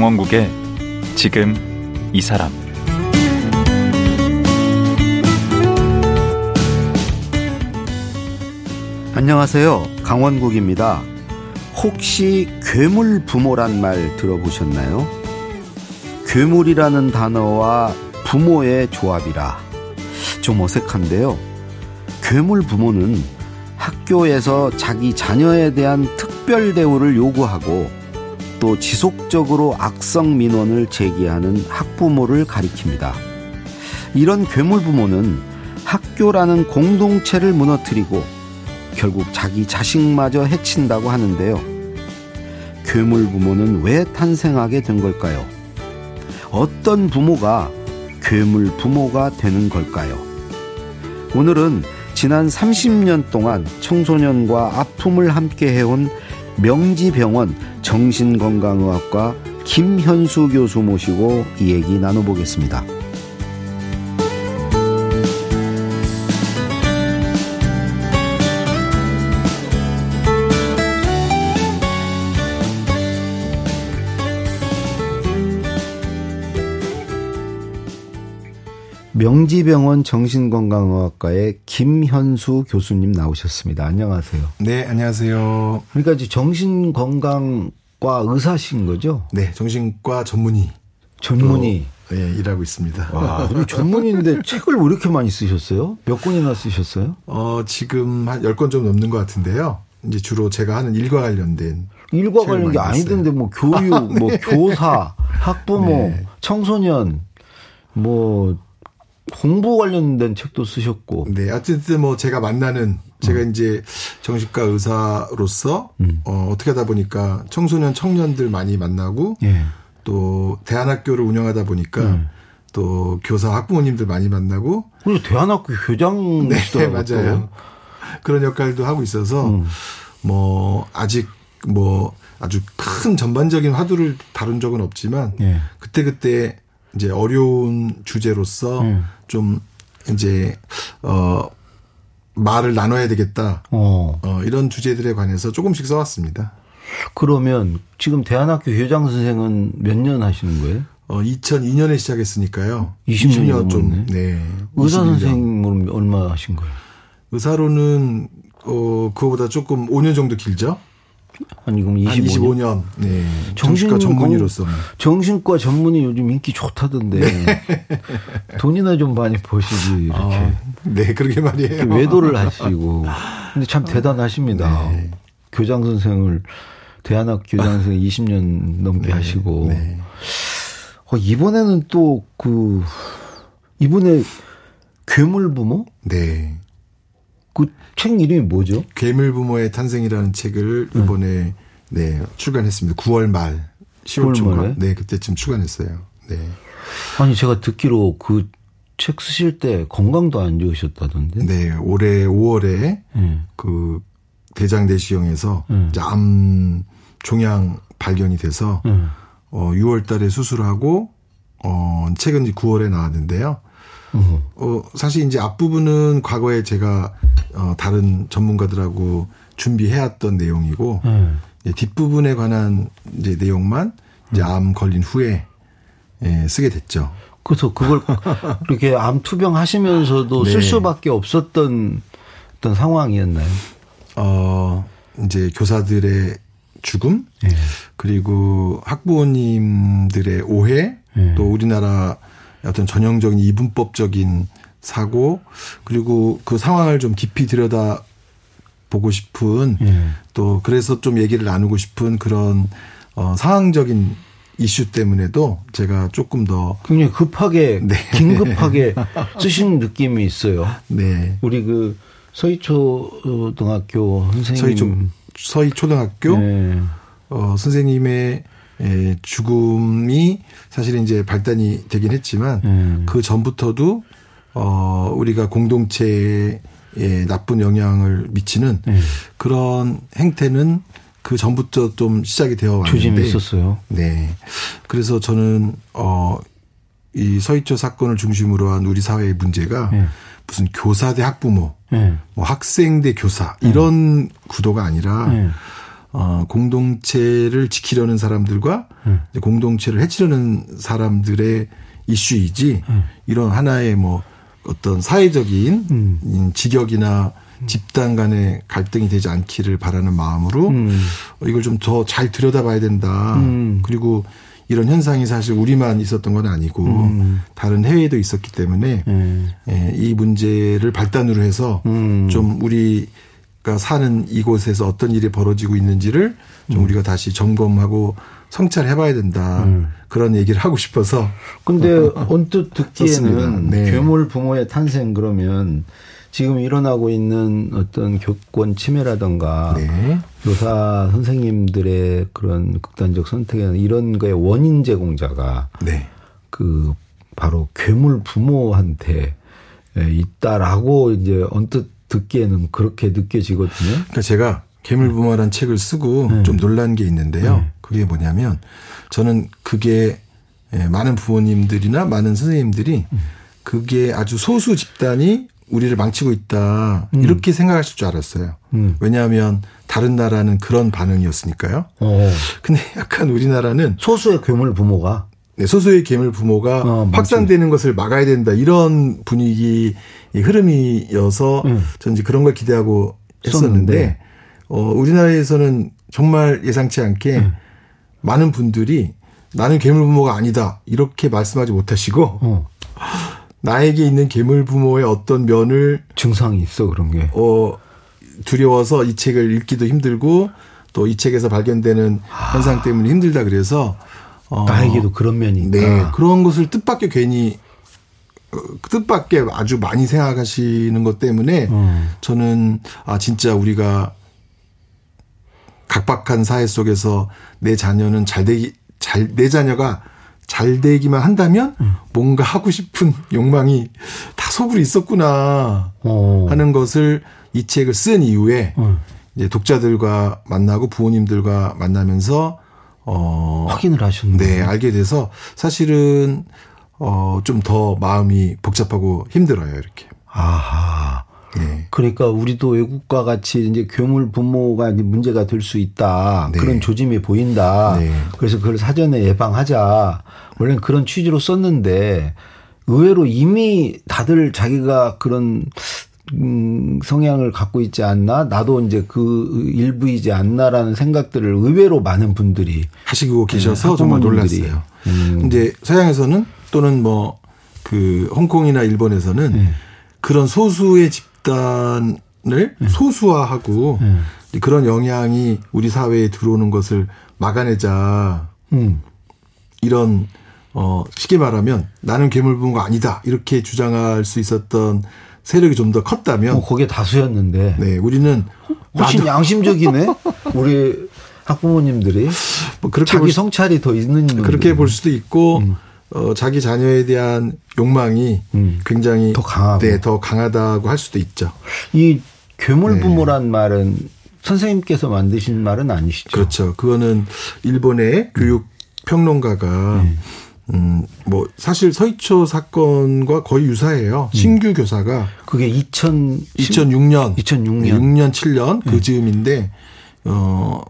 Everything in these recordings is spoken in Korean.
강원국의 지금 이 사람 안녕하세요. 강원국입니다. 혹시 괴물 부모란 말 들어보셨나요? 괴물이라는 단어와 부모의 조합이라 좀 어색한데요. 괴물 부모는 학교에서 자기 자녀에 대한 특별 대우를 요구하고 또 지속적으로 악성 민원을 제기하는 학부모를 가리킵니다. 이런 괴물 부모는 학교라는 공동체를 무너뜨리고 결국 자기 자식마저 해친다고 하는데요. 괴물 부모는 왜 탄생하게 된 걸까요? 어떤 부모가 괴물 부모가 되는 걸까요? 오늘은 지난 30년 동안 청소년과 아픔을 함께 해온 명지병원 정신건강의학과 김현수 교수 모시고 이 얘기 나눠보겠습니다. 명지병원 정신건강의학과의 김현수 교수님 나오셨습니다. 안녕하세요. 네, 안녕하세요. 그러니까 이제 정신건강 과 의사신 거죠? 네, 정신과 전문의. 전문의. 네, 일하고 있습니다. 와, 전문의인데 책을 왜 이렇게 많이 쓰셨어요? 몇 권이나 쓰셨어요? 어, 지금 한 10권 좀 넘는 것 같은데요. 이제 주로 제가 하는 일과 관련된. 일과 관련 게 아니던데, 뭐, 교육, 뭐, 교사, 학부모, 네. 청소년, 뭐, 공부 관련된 책도 쓰셨고. 네, 어쨌든 뭐 제가 만나는 제가 음. 이제 정신과 의사로서 음. 어, 어떻게 하다 보니까 청소년 청년들 많이 만나고 예. 또 대안학교를 운영하다 보니까 음. 또 교사 학부모님들 많이 만나고 그리고 대안학교 교장 네, 맞아요. 그런 역할도 하고 있어서 음. 뭐 아직 뭐 아주 큰 전반적인 화두를 다룬 적은 없지만 예. 그때 그때 이제 어려운 주제로서 음. 좀 이제 어 말을 나눠야 되겠다. 어. 어 이런 주제들에 관해서 조금씩 써왔습니다. 그러면 지금 대안학교 교장 선생은 몇 년 하시는 거예요? 어 2002년에 시작했으니까요. 20년, 20년 좀 네. 의사 선생님은 얼마 하신 거예요? 의사로는 어 그거보다 조금 5년 정도 길죠. 아니 그럼 25년. 25년. 네. 정신과 전문의로서. 정신과 전문의 요즘 인기 좋다던데. 네. 돈이나 좀 많이 버시지 이렇게. 아, 네, 그러게 말이에요. 외도를 하시고. 근데 참 대단하십니다. 네. 교장 선생을 대안학 교장 선생 20년 넘게 네, 하시고. 네. 어, 이번에는 또 그 이번에 괴물 부모? 네. 책 이름이 뭐죠? 괴물 부모의 탄생이라는 책을 네. 이번에 네, 출간했습니다. 9월 말, 10월 초가 네, 그때쯤 출간했어요. 네. 아니 제가 듣기로 그 책 쓰실 때 건강도 안 좋으셨다던데. 네, 올해 5월에 네. 그 대장 내시경에서 네. 암 종양 발견이 돼서 네. 어 6월 달에 수술하고 어 최근 9월에 나왔는데요. 어, 사실 이제 앞부분은 과거에 제가 어, 다른 전문가들하고 준비해왔던 내용이고 음. 이제 뒷부분에 관한 이제 내용만 이제 음. 암 걸린 후에 예, 쓰게 됐죠. 그래서 그걸 그렇게 암 투병 하시면서도 네. 쓸 수밖에 없었던 어떤 상황이었나요? 어, 이제 교사들의 죽음, 네. 그리고 학부모님들의 오해, 네. 또 우리나라 어떤 전형적인 이분법적인 사고 그리고 그 상황을 좀 깊이 들여다 보고 싶은 예. 또 그래서 좀 얘기를 나누고 싶은 그런 어 상황적인 이슈 때문에도 제가 조금 더 굉장히 급하게 네. 긴급하게 쓰신 느낌이 있어요. 네. 우리 그 서희초 등학교 선생님 서희초, 서희초등학교 네. 어 선생님의 에, 죽음이 사실은 이제 발단이 되긴 했지만 음. 그 전부터도 어 우리가 공동체에 나쁜 영향을 미치는 음. 그런 행태는 그 전부터 좀 시작이 되어 왔는데 조짐이 있었어요. 네. 그래서 저는 어이 서희초 사건을 중심으로 한 우리 사회의 문제가 음. 무슨 교사 대 학부모, 뭐 학생 대 교사 이런 구도가 아니라 어, 공동체를 지키려는 사람들과 음. 공동체를 해치려는 사람들의 이슈이지 음. 이런 하나의 뭐 어떤 사회적인 음. 직역이나 집단 간의 갈등이 되지 않기를 바라는 마음으로 음. 이걸 좀 더 잘 들여다봐야 된다. 음. 그리고 이런 현상이 사실 우리만 있었던 건 아니고 음. 다른 해외에도 있었기 때문에 예, 이 문제를 발단으로 해서 좀 우리 가 사는 이곳에서 어떤 일이 벌어지고 있는지를 좀 음. 우리가 다시 점검하고 성찰해봐야 된다 음. 그런 얘기를 하고 싶어서. 근데 언뜻 듣기에는 네. 괴물 부모의 탄생 그러면 지금 일어나고 있는 어떤 교권 침해라든가 네. 교사 선생님들의 그런 극단적 선택이나 이런 거에 원인 제공자가 네. 그 바로 괴물 부모한테 있다라고 이제 언뜻 듣기에는 그렇게 느껴지거든요. 그러니까 제가 괴물부모라는 책을 쓰고 네. 좀 놀란 게 있는데요. 네. 그게 뭐냐면 저는 그게 예, 많은 부모님들이나 많은 선생님들이 그게 아주 소수 집단이 우리를 망치고 있다 음. 이렇게 생각하실 줄 알았어요. 음. 왜냐하면 다른 나라는 그런 반응이었으니까요. 어. 근데 약간 우리나라는 소수의 괴물 부모가 네, 소수의 괴물 부모가 어, 확산되는 것을 막아야 된다 이런 분위기 흐름이어서 음. 전 이제 그런 걸 기대하고 했었는데 어, 우리나라에서는 정말 예상치 않게 음. 많은 분들이 나는 괴물 부모가 아니다 이렇게 말씀하지 못하시고 어. 나에게 있는 괴물 부모의 어떤 면을 증상이 있어 그런 게 어, 두려워서 이 책을 읽기도 힘들고 또 이 책에서 발견되는 아. 현상 때문에 힘들다 그래서 어, 나에게도 그런 면이 있다. 네, 그런 것을 뜻밖의 괜히 어, 뜻밖의 아주 많이 생각하시는 것 때문에 음. 저는 아 진짜 우리가 각박한 사회 속에서 내 자녀는 잘 되기 잘 내 자녀가 잘 되기만 한다면 음. 뭔가 하고 싶은 욕망이 다 속으로 있었구나 오. 어. 하는 것을 이 책을 쓴 이후에 음. 이제 독자들과 만나고 부모님들과 만나면서 어 확인을 하셨네. 네, 알게 돼서 사실은 어좀 더 마음이 복잡하고 힘들어요, 이렇게. 아하. 네. 그러니까 우리도 외국과 같이 이제 괴물 부모가 문제가 될 수 있다. 네. 그런 조짐이 보인다. 네. 그래서 그걸 사전에 예방하자. 원래는 그런 취지로 썼는데 의외로 이미 다들 자기가 그런 음, 성향을 갖고 있지 않나? 나도 이제 그 일부이지 않나라는 생각들을 의외로 많은 분들이 하시고 계셔서 네, 정말 놀랐어요. 음. 근데 서양에서는 또는 뭐 그 홍콩이나 일본에서는 네. 그런 소수의 집 단을 네. 소수화하고 네. 그런 영향이 우리 사회에 들어오는 것을 막아내자. 음. 이런 어 쉽게 말하면 나는 괴물 부모가 아니다 이렇게 주장할 수 있었던 세력이 좀 더 컸다면 어, 그게 다수였는데 네 우리는 훨씬 양심적이네 우리 학부모님들이 뭐 그렇게 자기 성찰이 더 있는 그렇게 볼 수도 있고 음. 어, 자기 자녀에 대한 욕망이 음. 굉장히 더 강하고 네, 더 강하다고 할 수도 있죠. 이 괴물 부모란 네. 말은 선생님께서 만드신 말은 아니시죠? 그렇죠. 그거는 일본의 교육 평론가가 음. 음, 뭐, 사실 서희초 사건과 거의 유사해요. 음. 신규 교사가. 그게 2000, 2006년. 2006년. 6년, 7년 그 네. 즈음인데, 어,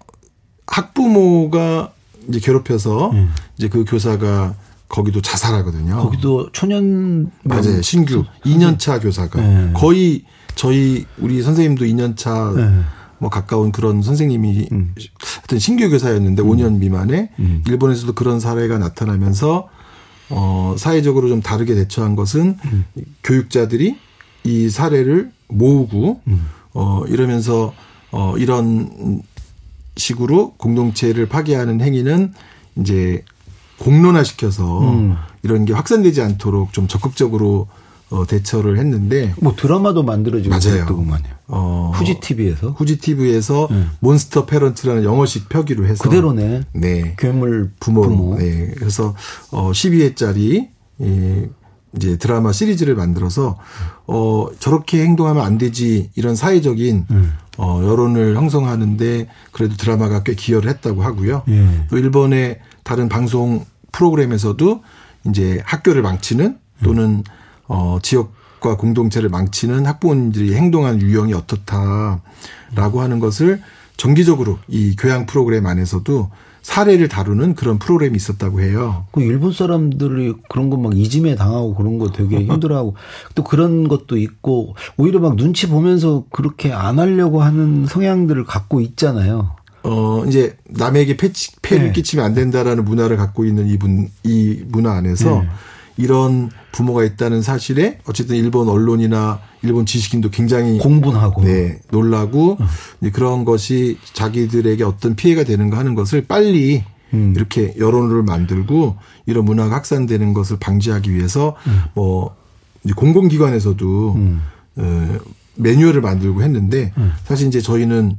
학부모가 이제 괴롭혀서 네. 이제 그 교사가 거기도 자살하거든요. 거기도 초년. 맞아요. 신규. 2년차 교사가. 네. 거의 저희, 우리 선생님도 2년차 네. 뭐 가까운 그런 선생님이 음. 하여튼 신규 교사였는데 음. 5년 미만에 음. 일본에서도 그런 사례가 나타나면서 어 사회적으로 좀 다르게 대처한 것은 음. 교육자들이 이 사례를 모으고 음. 어 이러면서 어 이런 식으로 공동체를 파괴하는 행위는 이제 공론화시켜서 음. 이런 게 확산되지 않도록 좀 적극적으로 어, 대처를 했는데 뭐 드라마도 만들어지고 그랬더구만요. 어, 후지 TV에서 후지 TV에서 네. monster parent라는 영어식 표기로 해서 그대로네. 네. 괴물 부모. 부모. 네. 그래서 어 12회짜리 이 이제 드라마 시리즈를 만들어서 어 저렇게 행동하면 안 되지 이런 사회적인 음. 어 여론을 형성하는데 그래도 드라마가 꽤 기여를 했다고 하고요. 예. 또 일본의 다른 방송 프로그램에서도 이제 학교를 망치는 또는 음. 어, 지역과 공동체를 망치는 학부모님들이 행동한 유형이 어떻다라고 하는 것을 정기적으로 이 교양 프로그램 안에서도 사례를 다루는 그런 프로그램이 있었다고 해요. 그 일본 사람들이 그런 거 막 이짐에 당하고 그런 거 되게 힘들어하고 또 그런 것도 있고 오히려 막 눈치 보면서 그렇게 안 하려고 하는 성향들을 갖고 있잖아요. 어, 이제 남에게 패치, 폐를 네. 끼치면 안 된다라는 문화를 갖고 있는 이분, 이 문화 안에서 네. 이런 부모가 있다는 사실에 어쨌든 일본 언론이나 일본 지식인도 굉장히 공분하고 네, 놀라고 어. 그런 것이 자기들에게 어떤 피해가 되는가 하는 것을 빨리 음. 이렇게 여론을 만들고 이런 문화가 확산되는 것을 방지하기 위해서 음. 뭐 이제 공공기관에서도 음. 어, 매뉴얼을 만들고 했는데 음. 사실 이제 저희는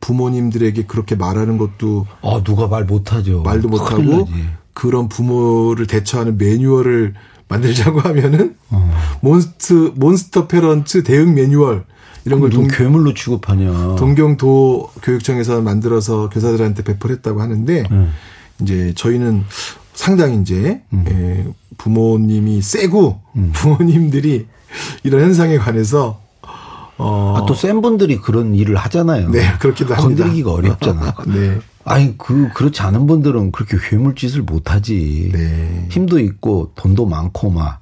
부모님들에게 그렇게 말하는 것도 아 누가 말 못하죠 말도 못하고 그런 부모를 대처하는 매뉴얼을 만들자고 하면은 어. 몬스터 몬스터 페런츠 대응 매뉴얼 이런 걸 동, 괴물로 취급하냐. 동경도 교육청에서 만들어서 교사들한테 배포를 했다고 하는데 음. 이제 저희는 상당히 이제 음. 예, 부모님이 세고 음. 부모님들이 이런 현상에 관해서 어. 아, 또센 분들이 그런 일을 하잖아요. 네, 그렇기도 합니다. 건드리기가 어렵잖아. 네. 아니, 그, 그렇지 않은 분들은 그렇게 괴물짓을 못 하지. 네. 힘도 있고, 돈도 많고, 막.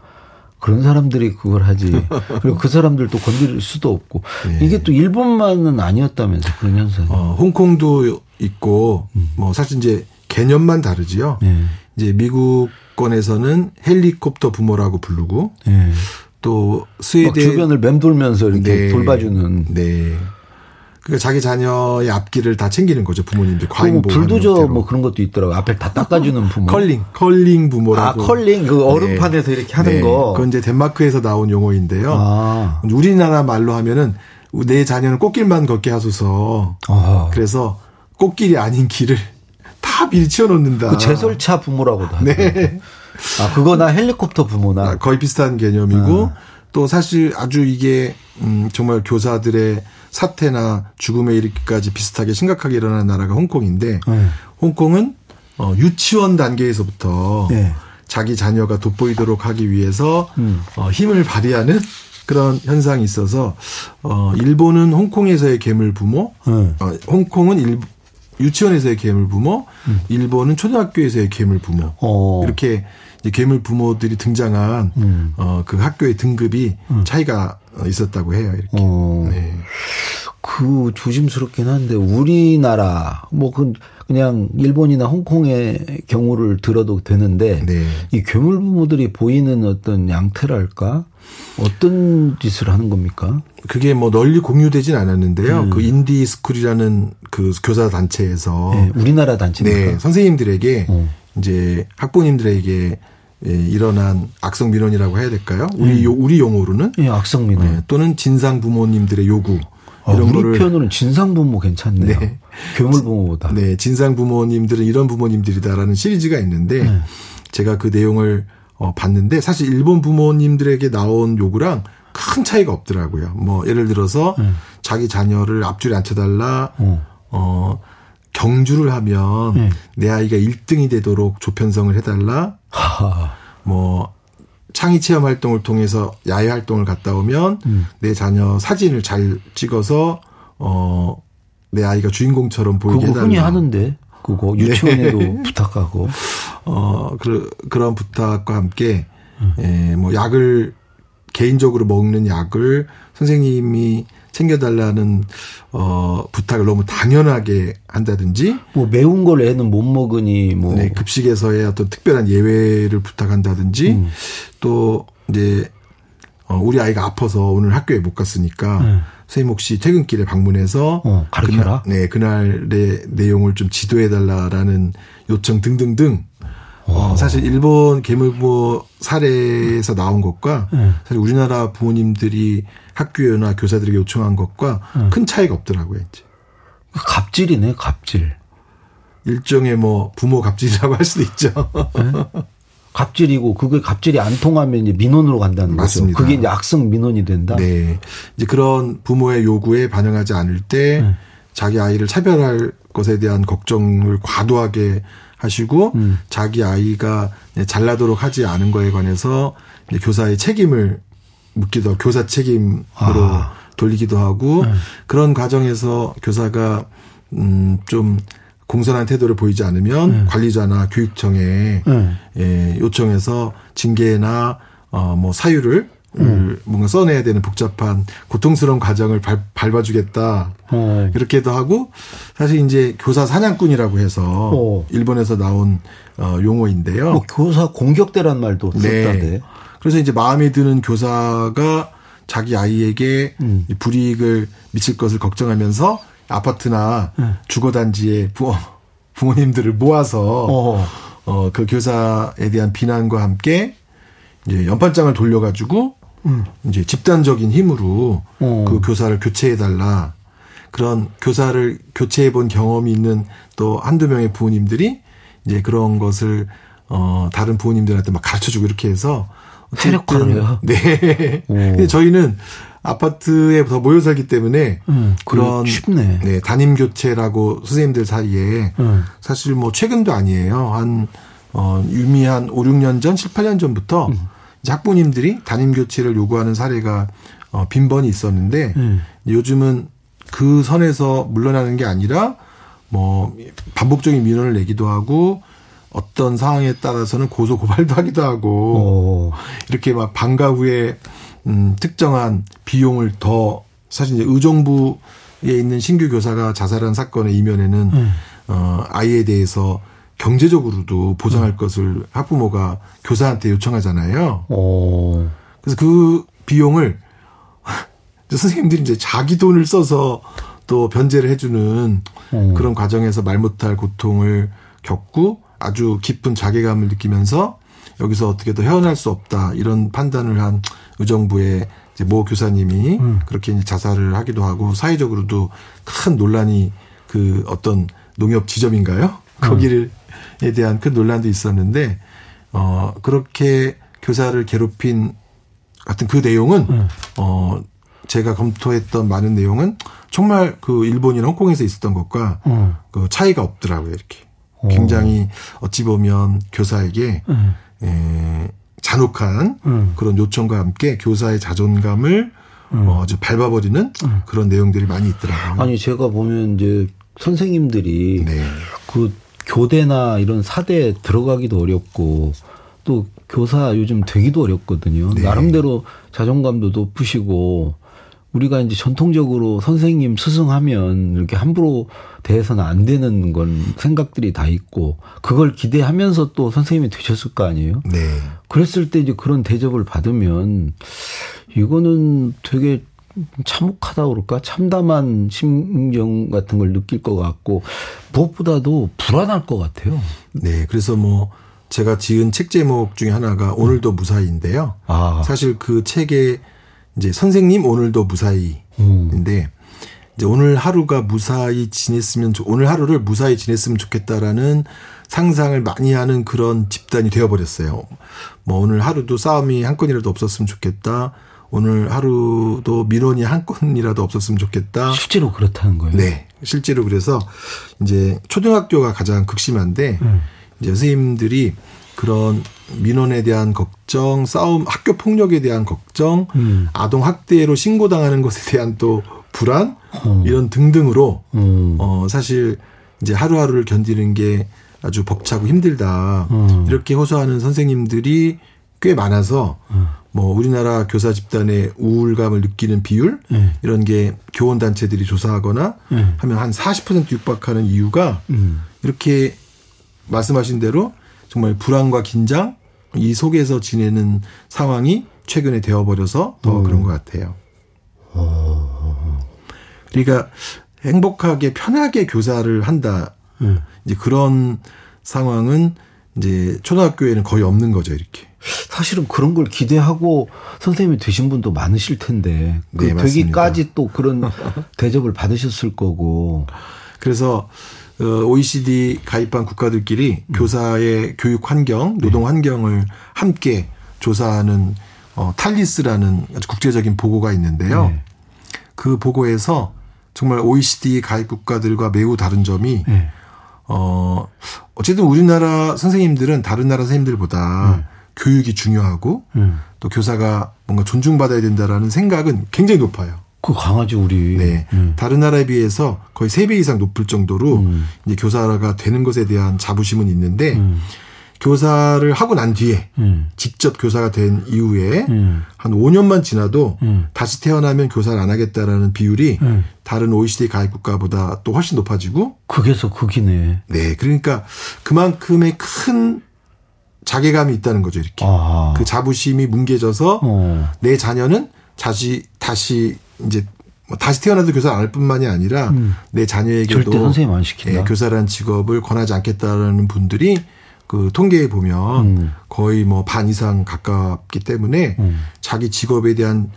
그런 사람들이 그걸 하지. 그리고 그 사람들도 건드릴 수도 없고. 네. 이게 또 일본만은 아니었다면서 그런 현상이. 어, 홍콩도 있고, 음. 뭐 사실 이제 개념만 다르지요. 네. 이제 미국 권에서는 헬리콥터 부모라고 부르고, 네. 또 스웨덴 주변을 맴돌면서 이렇게 네. 돌봐주는. 네. 그러니까 자기 자녀의 앞길을 다 챙기는 거죠 부모님들 과잉 보호. 불도저 뭐 그런 것도 있더라고 앞에 다 닦아주는 부모. 컬링, 컬링 부모라고. 아 컬링 그 얼음판에서 네. 이렇게 하는 네. 거. 그건 이제 덴마크에서 나온 용어인데요. 아. 우리나라 말로 하면은 내 자녀는 꽃길만 걷게 하소서. 아. 그래서 꽃길이 아닌 길을 다 치워놓는다. 그 제설차 부모라고도 하죠. 네. 아 그거나 헬리콥터 부모나 아, 거의 비슷한 개념이고 아. 또 사실 아주 이게 음 정말 교사들의 사태나 죽음에 이르기까지 비슷하게 심각하게 일어나는 나라가 홍콩인데 네. 홍콩은 어 유치원 단계에서부터 네. 자기 자녀가 돋보이도록 하기 위해서 음. 어 힘을 발휘하는 그런 현상이 있어서 어 일본은 홍콩에서의 괴물 부모, 네. 어 홍콩은 일 유치원에서의 괴물 부모, 음. 일본은 초등학교에서의 괴물 부모. 어. 이렇게 괴물 부모들이 등장한 음. 어 그 학교의 등급이 음. 차이가 있었다고 해요. 이렇게. 어. 네. 그 조심스럽긴 한데 우리나라 뭐 그 그냥 일본이나 홍콩의 경우를 들어도 되는데 네. 이 괴물 부모들이 보이는 어떤 양태랄까 어떤 짓을 하는 겁니까? 그게 뭐 널리 공유되진 않았는데요. 음. 그 인디 스쿨이라는 그 교사 단체에서 네, 우리나라 단체입니까? 네, 선생님들에게 어. 이제 학부모님들에게 예, 일어난 악성 민원이라고 해야 될까요? 우리 음. 우리 용어로는 예, 악성 민원 예, 또는 진상 부모님들의 요구 아, 이런 우리 거를 표현으로는 진상 부모 괜찮네요. 네. 괴물 부모보다. 네, 진상 부모님들은 이런 부모님들이다라는 시리즈가 있는데 네. 제가 그 내용을 어, 봤는데 사실 일본 부모님들에게 나온 요구랑 큰 차이가 없더라고요. 뭐 예를 들어서 네. 자기 자녀를 앞줄에 앉혀달라. 어. 어 경주를 하면 네. 내 아이가 1등이 되도록 조편성을 해달라. 하하. 뭐 창의 체험 활동을 통해서 야외 활동을 갔다 오면 음. 내 자녀 사진을 잘 찍어서 어 내 아이가 주인공처럼 보이게 해달라. 흔히 하는데 그거 유치원에도 네. 부탁하고 어 그, 그런 부탁과 함께 음. 예, 뭐 약을 개인적으로 먹는 약을 선생님이 챙겨달라는 어 부탁을 너무 당연하게 한다든지 뭐 매운 걸 애는 못 먹으니 뭐 네, 급식에서의 어떤 특별한 예외를 부탁한다든지 음. 또 이제 어 우리 아이가 아파서 오늘 학교에 못 갔으니까 음. 선생님 혹시 퇴근길에 방문해서 어, 가르쳐라. 그날, 네 그날의 내용을 좀 지도해 달라라는 요청 등등등 어, 사실 일본 괴물부 사례에서 나온 것과 네. 사실 우리나라 부모님들이 학교나 교사들에게 요청한 것과 네. 큰 차이가 없더라고요, 이제. 갑질이네, 갑질. 일종의 뭐 부모 갑질이라고 할 수도 있죠. 네? 갑질이고 그게 갑질이 안 통하면 이제 민원으로 간다는 맞습니다. 거죠. 그게 이제 악성 민원이 된다. 네. 이제 그런 부모의 요구에 반영하지 않을 때 네. 자기 아이를 차별할 것에 대한 걱정을 과도하게 하시고 음. 자기 아이가 잘나도록 하지 않은 거에 관해서 교사의 책임을 묻기도 하고 교사 책임으로 아. 돌리기도 하고 네. 그런 과정에서 교사가 음좀 공손한 태도를 보이지 않으면 네. 관리자나 교육청에 네. 예, 요청해서 징계나 어뭐 사유를 음. 뭔가 써내야 되는 복잡한 고통스러운 과정을 밟, 밟아주겠다. 어. 이렇게도 하고 사실 이제 교사 사냥꾼이라고 해서 어. 일본에서 나온 어, 용어인데요. 뭐 교사 공격대란 말도 네. 썼다는데. 그래서 이제 마음에 드는 교사가 자기 아이에게 음. 불이익을 미칠 것을 걱정하면서 아파트나 네. 주거단지에 부모, 부모님들을 모아서 어. 어, 그 교사에 대한 비난과 함께 이제 연판장을 돌려가지고 음. 이제 집단적인 힘으로 어. 그 교사를 교체해 달라. 그런 교사를 교체해 본 경험이 있는 또 한두 명의 부모님들이 이제 그런 것을 어, 다른 부모님들한테 막 가르쳐 주고 이렇게 해서 세력화요? 네. 근데 저희는 아파트에 더 모여 살기 때문에 음, 그런 쉽네. 네, 담임 교체라고 선생님들 사이에 음. 사실 뭐 최근도 아니에요. 한 어, 유미한 5, 6년 전, 7, 8년 전부터 음. 학부님들이 담임 교체를 요구하는 사례가 어, 빈번히 있었는데 음. 요즘은 그 선에서 물러나는 게 아니라 뭐 반복적인 민원을 내기도 하고 어떤 상황에 따라서는 고소 고발도 하기도 하고 오. 이렇게 막 방과 후에 음, 특정한 비용을 더 사실 이제 의정부에 있는 신규 교사가 자살한 사건의 이면에는 음. 어, 아이에 대해서 경제적으로도 보장할 음. 것을 학부모가 교사한테 요청하잖아요. 오. 그래서 그 비용을 선생님들이 이제 자기 돈을 써서 또 변제를 해주는 음. 그런 과정에서 말 못할 고통을 겪고 아주 깊은 자괴감을 느끼면서 여기서 어떻게 더 헤어날 수 없다 이런 판단을 한 의정부의 이제 모 교사님이 음. 그렇게 이제 자살을 하기도 하고 사회적으로도 큰 논란이 그 어떤 농협 지점인가요? 음. 거기를에 대한 큰 논란도 있었는데 어 그렇게 교사를 괴롭힌 같은 그 내용은 음. 어 제가 검토했던 많은 내용은 정말 그 일본이나 홍콩에서 있었던 것과 음. 그 차이가 없더라고요 이렇게 굉장히 어찌 보면 교사에게 음. 에, 잔혹한 음. 그런 요청과 함께 교사의 자존감을 음. 어, 아주 밟아버리는 음. 그런 내용들이 많이 있더라고요. 아니 제가 보면 이제 선생님들이 네. 그 교대나 이런 사대에 들어가기도 어렵고 또 교사 요즘 되기도 어렵거든요. 네. 나름대로 자존감도 높으시고 우리가 이제 전통적으로 선생님 스승하면 이렇게 함부로 대해서는 안 되는 건 생각들이 다 있고 그걸 기대하면서 또 선생님이 되셨을 거 아니에요? 네. 그랬을 때 이제 그런 대접을 받으면 이거는 되게 참혹하다 그럴까? 참담한 심경 같은 걸 느낄 것 같고 무엇보다도 불안할 것 같아요. 네. 그래서 뭐 제가 지은 책 제목 중에 하나가 오늘도 무사히인데요. 아. 사실 그 책에 이제 선생님 오늘도 무사히인데 음. 이제 오늘 하루가 무사히 지냈으면 오늘 하루를 무사히 지냈으면 좋겠다라는 상상을 많이 하는 그런 집단이 되어버렸어요. 뭐 오늘 하루도 싸움이 한 건이라도 없었으면 좋겠다. 오늘 하루도 민원이 한 건이라도 없었으면 좋겠다. 실제로 그렇다는 거예요. 네, 실제로 그래서 이제 초등학교가 가장 극심한데 음. 이제 선생님들이 그런 민원에 대한 걱정, 싸움, 학교 폭력에 대한 걱정, 음. 아동 학대로 신고당하는 것에 대한 또 불안 음. 이런 등등으로 음. 어 사실 이제 하루하루를 견디는 게 아주 벅차고 힘들다 음. 이렇게 호소하는 선생님들이 꽤 많아서 음. 뭐 우리나라 교사 집단의 우울감을 느끼는 비율 음. 이런 게 교원 단체들이 조사하거나 하면 한 40% 육박하는 이유가 이렇게 말씀하신 대로 정말 불안과 긴장 이 속에서 지내는 상황이 최근에 되어버려서 더 음. 그런 것 같아요. 그러니까 행복하게 편하게 교사를 한다. 음. 이제 그런 상황은 이제 초등학교에는 거의 없는 거죠, 이렇게. 사실은 그런 걸 기대하고 선생님이 되신 분도 많으실 텐데 그 네, 되기까지 또 그런 대접을 받으셨을 거고. 그래서 어, OECD 가입한 국가들끼리 음. 교사의 교육 환경, 노동 네. 환경을 함께 조사하는 어, 탈리스라는 아주 국제적인 보고가 있는데요. 네. 그 보고에서 정말 OECD 가입 국가들과 매우 다른 점이 네. 어 어쨌든 우리나라 선생님들은 다른 나라 선생님들보다 네. 교육이 중요하고 네. 또 교사가 뭔가 존중받아야 된다라는 생각은 굉장히 높아요. 그 강하죠 우리. 네. 음. 다른 나라에 비해서 거의 3배 이상 높을 정도로 음. 이제 교사가 되는 것에 대한 자부심은 있는데 음. 교사를 하고 난 뒤에 음. 직접 교사가 된 이후에 음. 한 5년만 지나도 음. 다시 태어나면 교사를 안 하겠다라는 비율이 다른 OECD 가입 국가보다 또 훨씬 높아지고 그게서 극이네. 네. 그러니까 그만큼의 큰 자괴감이 있다는 거죠, 이렇게. 아. 그 자부심이 뭉개져서 어. 내 자녀는 다시 다시 이제 뭐 다시 태어나도 교사 안 할 뿐만이 아니라 음. 내 자녀에게도 절대 선생님 안 시킨다. 예, 교사라는 직업을 권하지 않겠다라는 분들이 그 통계에 보면 음. 거의 뭐 반 이상 가깝기 때문에 음. 자기 직업에 대한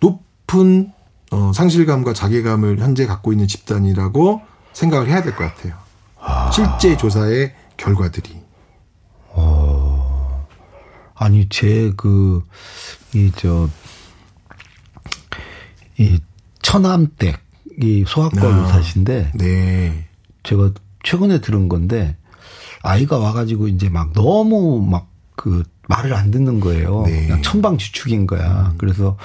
높은 어, 상실감과 자괴감을 현재 갖고 있는 집단이라고 생각을 해야 될 것 같아요. 아. 실제 조사의 결과들이. 어. 아니 제 그 이 저이 처남댁 이 소아과 아. 의사신데 네. 제가 최근에 들은 건데 아이가 와가지고 이제 막 너무 막 그 말을 안 듣는 거예요. 네. 그냥 천방지축인 거야. 음. 그래서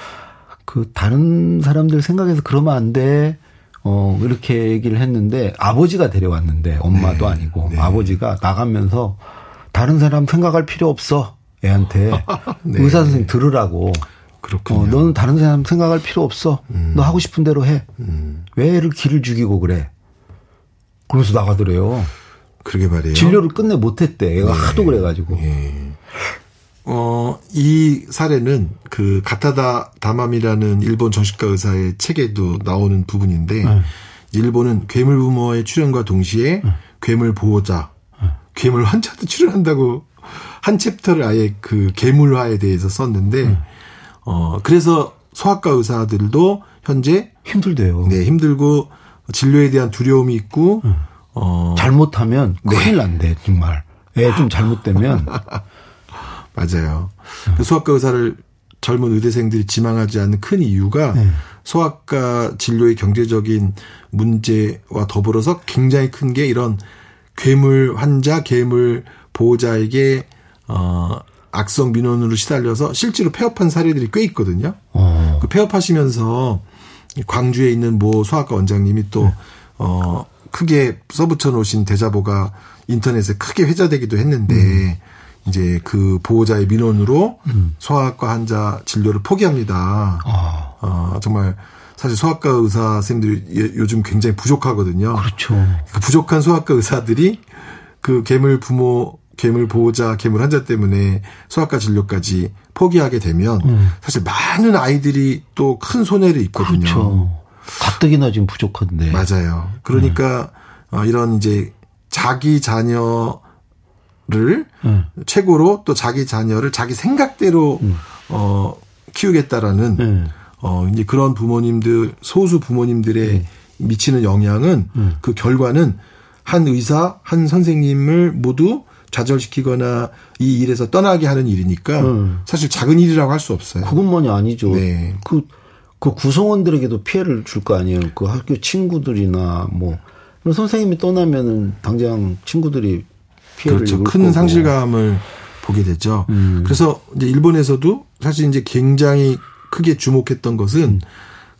그 다른 사람들 생각해서 그러면 안 돼. 어, 이렇게 얘기를 했는데 아버지가 데려왔는데 엄마도 네. 아니고 네. 아버지가 나가면서 다른 사람 생각할 필요 없어. 애한테 네. 의사 선생님 들으라고. 그렇군요. 어, 너는 다른 사람 생각할 필요 없어. 음. 너 하고 싶은 대로 해. 음. 왜 애를 길을 죽이고 그래? 그러면서 나가더래요. 그러게 말이에요. 진료를 끝내 못했대. 애가 네. 하도 그래가지고. 네. 어, 이 사례는 그 가타다 다맘이라는 일본 정신과 의사의 책에도 나오는 부분인데 네. 일본은 괴물 부모의 출연과 동시에 네. 괴물 보호자, 네. 괴물 환자도 출연한다고 한 챕터를 아예 그 괴물화에 대해서 썼는데 네. 어 그래서 소아과 의사들도 현재 힘들대요. 네, 힘들고 진료에 대한 두려움이 있고 네. 어. 잘못하면 네. 큰일 난대, 정말. 애좀 잘못되면. 맞아요. 음. 그 소아과 의사를 젊은 의대생들이 지망하지 않는 큰 이유가 네. 소아과 진료의 경제적인 문제와 더불어서 굉장히 큰 게 이런 괴물 환자, 괴물 보호자에게 어 악성 민원으로 시달려서 실제로 폐업한 사례들이 꽤 있거든요. 어. 그 폐업하시면서 광주에 있는 모 소아과 원장님이 또 네. 어 크게 써붙여 놓으신 대자보가 인터넷에 크게 회자되기도 했는데 음. 이제 그 보호자의 민원으로 음. 소아과 환자 진료를 포기합니다. 아. 어, 정말 사실 소아과 의사 선생님들이 요즘 굉장히 부족하거든요. 그렇죠. 그 부족한 소아과 의사들이 그 괴물 부모, 괴물 보호자, 괴물 환자 때문에 소아과 진료까지 포기하게 되면 음. 사실 많은 아이들이 또 큰 손해를 입거든요. 그렇죠. 가뜩이나 지금 부족한데. 맞아요. 그러니까 음. 어, 이런 이제 자기 자녀를 음. 최고로 또 자기 자녀를 자기 생각대로 음. 어 키우겠다라는 음. 어 이제 그런 부모님들 소수 부모님들의 음. 미치는 영향은 음. 그 결과는 한 의사 한 선생님을 모두 좌절시키거나 이 일에서 떠나게 하는 일이니까 사실 작은 일이라고 할 수 없어요. 그것만이 아니죠. 네. 그 그 구성원들에게도 피해를 줄 거 아니에요. 그 학교 친구들이나 뭐 선생님이 떠나면은 당장 친구들이 피해를 그렇죠. 큰 거고. 상실감을 보게 되죠. 음. 그래서 이제 일본에서도 사실 이제 굉장히 크게 주목했던 것은 음.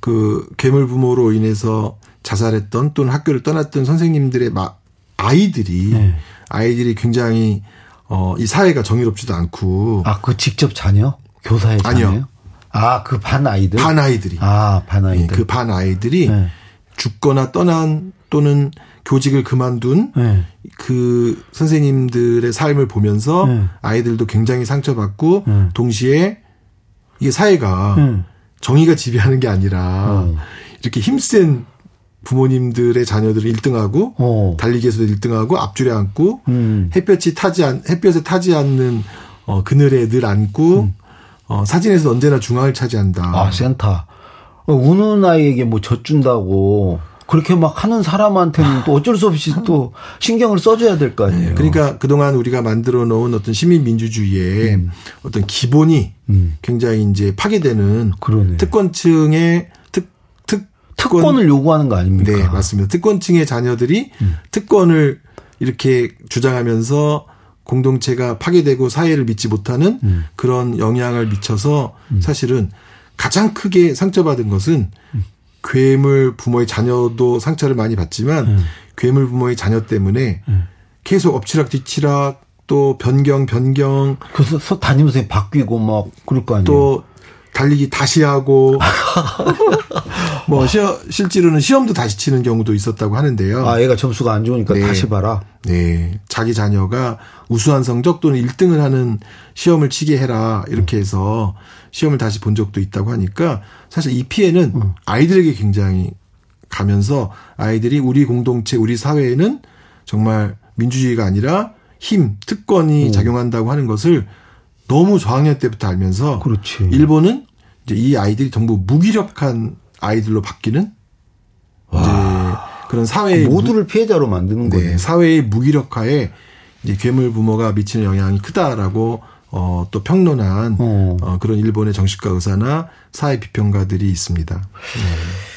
그 괴물 부모로 인해서 자살했던 또는 학교를 떠났던 선생님들의 막 아이들이 네. 아이들이 굉장히 어 이 사회가 정의롭지도 않고 아 그 직접 자녀 교사의 자녀요? 아니요. 아, 그 반 아이들? 반 아이들이. 아, 반 아이들. 네, 그반 아이들이 네. 죽거나 떠난 또는 교직을 그만둔 네. 그 선생님들의 삶을 보면서 네. 아이들도 굉장히 상처받고 네. 동시에 이게 사회가 네. 정의가 지배하는 게 아니라 어. 이렇게 힘센 부모님들의 자녀들을 1등하고 어. 달리기에서도 1등하고 앞줄에 앉고 음. 햇볕이 타지 않 햇볕에 타지 않는 어 그늘에 늘 앉고 음. 어, 사진에서 언제나 중앙을 차지한다. 아, 센터. 어, 우는 아이에게 뭐 젖준다고 그렇게 막 하는 사람한테는 또 어쩔 수 없이 또 신경을 써줘야 될 거 아니에요. 네, 그러니까 그동안 우리가 만들어 놓은 어떤 시민민주주의의 음. 어떤 기본이 음. 굉장히 이제 파괴되는 그러네. 특권층의 특, 특권. 을 요구하는 거 아닙니까? 네, 맞습니다. 특권층의 자녀들이 음. 특권을 이렇게 주장하면서 공동체가 파괴되고 사회를 믿지 못하는 음. 그런 영향을 미쳐서 음. 사실은 가장 크게 상처받은 것은 음. 괴물 부모의 자녀도 상처를 많이 받지만 음. 괴물 부모의 자녀 때문에 음. 계속 엎치락 뒤치락 또 변경 변경 그래서 다니면서 바뀌고 막 그럴 거 아니에요. 또 달리기 다시 하고 뭐 시험 실제로는 시험도 다시 치는 경우도 있었다고 하는데요. 아, 애가 점수가 안 좋으니까 네. 다시 봐라. 네. 자기 자녀가 우수한 성적 또는 1등을 하는 시험을 치게 해라. 이렇게 해서 시험을 다시 본 적도 있다고 하니까 사실 이 피해는 음. 아이들에게 굉장히 가면서 아이들이 우리 공동체, 우리 사회에는 정말 민주주의가 아니라 힘, 특권이 오. 작용한다고 하는 것을 너무 저학년 때부터 알면서 그렇지. 일본은 이제 이 아이들이 전부 무기력한 아이들로 바뀌는 이제 그런 사회의 모두를 피해자로 만드는 네, 거예요. 사회의 무기력화에 이제 괴물 부모가 미치는 영향이 크다라고 어, 또 평론한 어. 어, 그런 일본의 정신과 의사나 사회 비평가들이 있습니다. 네.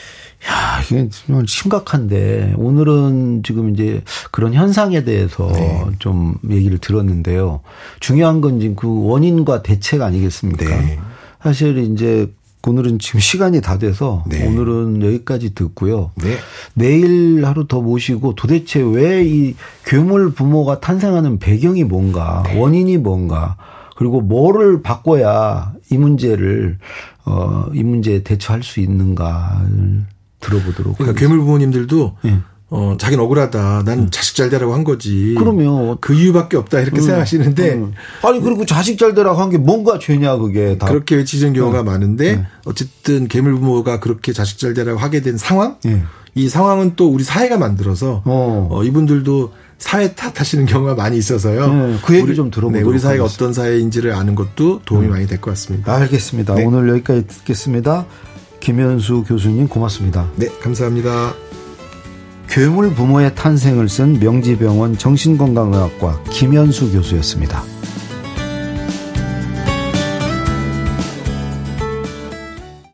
야, 이게 정말 심각한데 오늘은 지금 이제 그런 현상에 대해서 네. 좀 얘기를 들었는데요. 중요한 건 지금 그 원인과 대책 아니겠습니까? 네. 사실 이제 오늘은 지금 시간이 다 돼서 네. 오늘은 여기까지 듣고요. 네. 내일 하루 더 모시고 도대체 왜 이 괴물 부모가 탄생하는 배경이 뭔가, 원인이 뭔가, 그리고 뭐를 바꿔야 이 문제를 어, 이 문제에 대처할 수 있는가를 들어보도록. 그러니까 괴물 부모님들도 네. 어, 자기는 억울하다. 난 음. 자식 잘 되라고 한 거지. 그러면. 그 이유밖에 없다. 이렇게 음. 생각하시는데. 음. 아니, 그리고 자식 잘 되라고 한 게 뭔가 죄냐, 그게 다. 그렇게 외치는 경우가 많은데, 어쨌든 괴물 부모가 그렇게 자식 잘 되라고 하게 된 상황? 이 상황은 또 우리 사회가 만들어서, 어. 어 이분들도 사회 탓하시는 경우가 많이 있어서요. 네, 그 얘기 좀 들어보도록 네, 우리 사회가 하겠습니다. 어떤 사회인지를 아는 것도 도움이 음. 많이 될 것 같습니다. 알겠습니다. 네. 오늘 여기까지 듣겠습니다. 김현수 교수님 고맙습니다. 네, 감사합니다. 괴물 부모의 탄생을 쓴 명지병원 정신건강의학과 김현수 교수였습니다.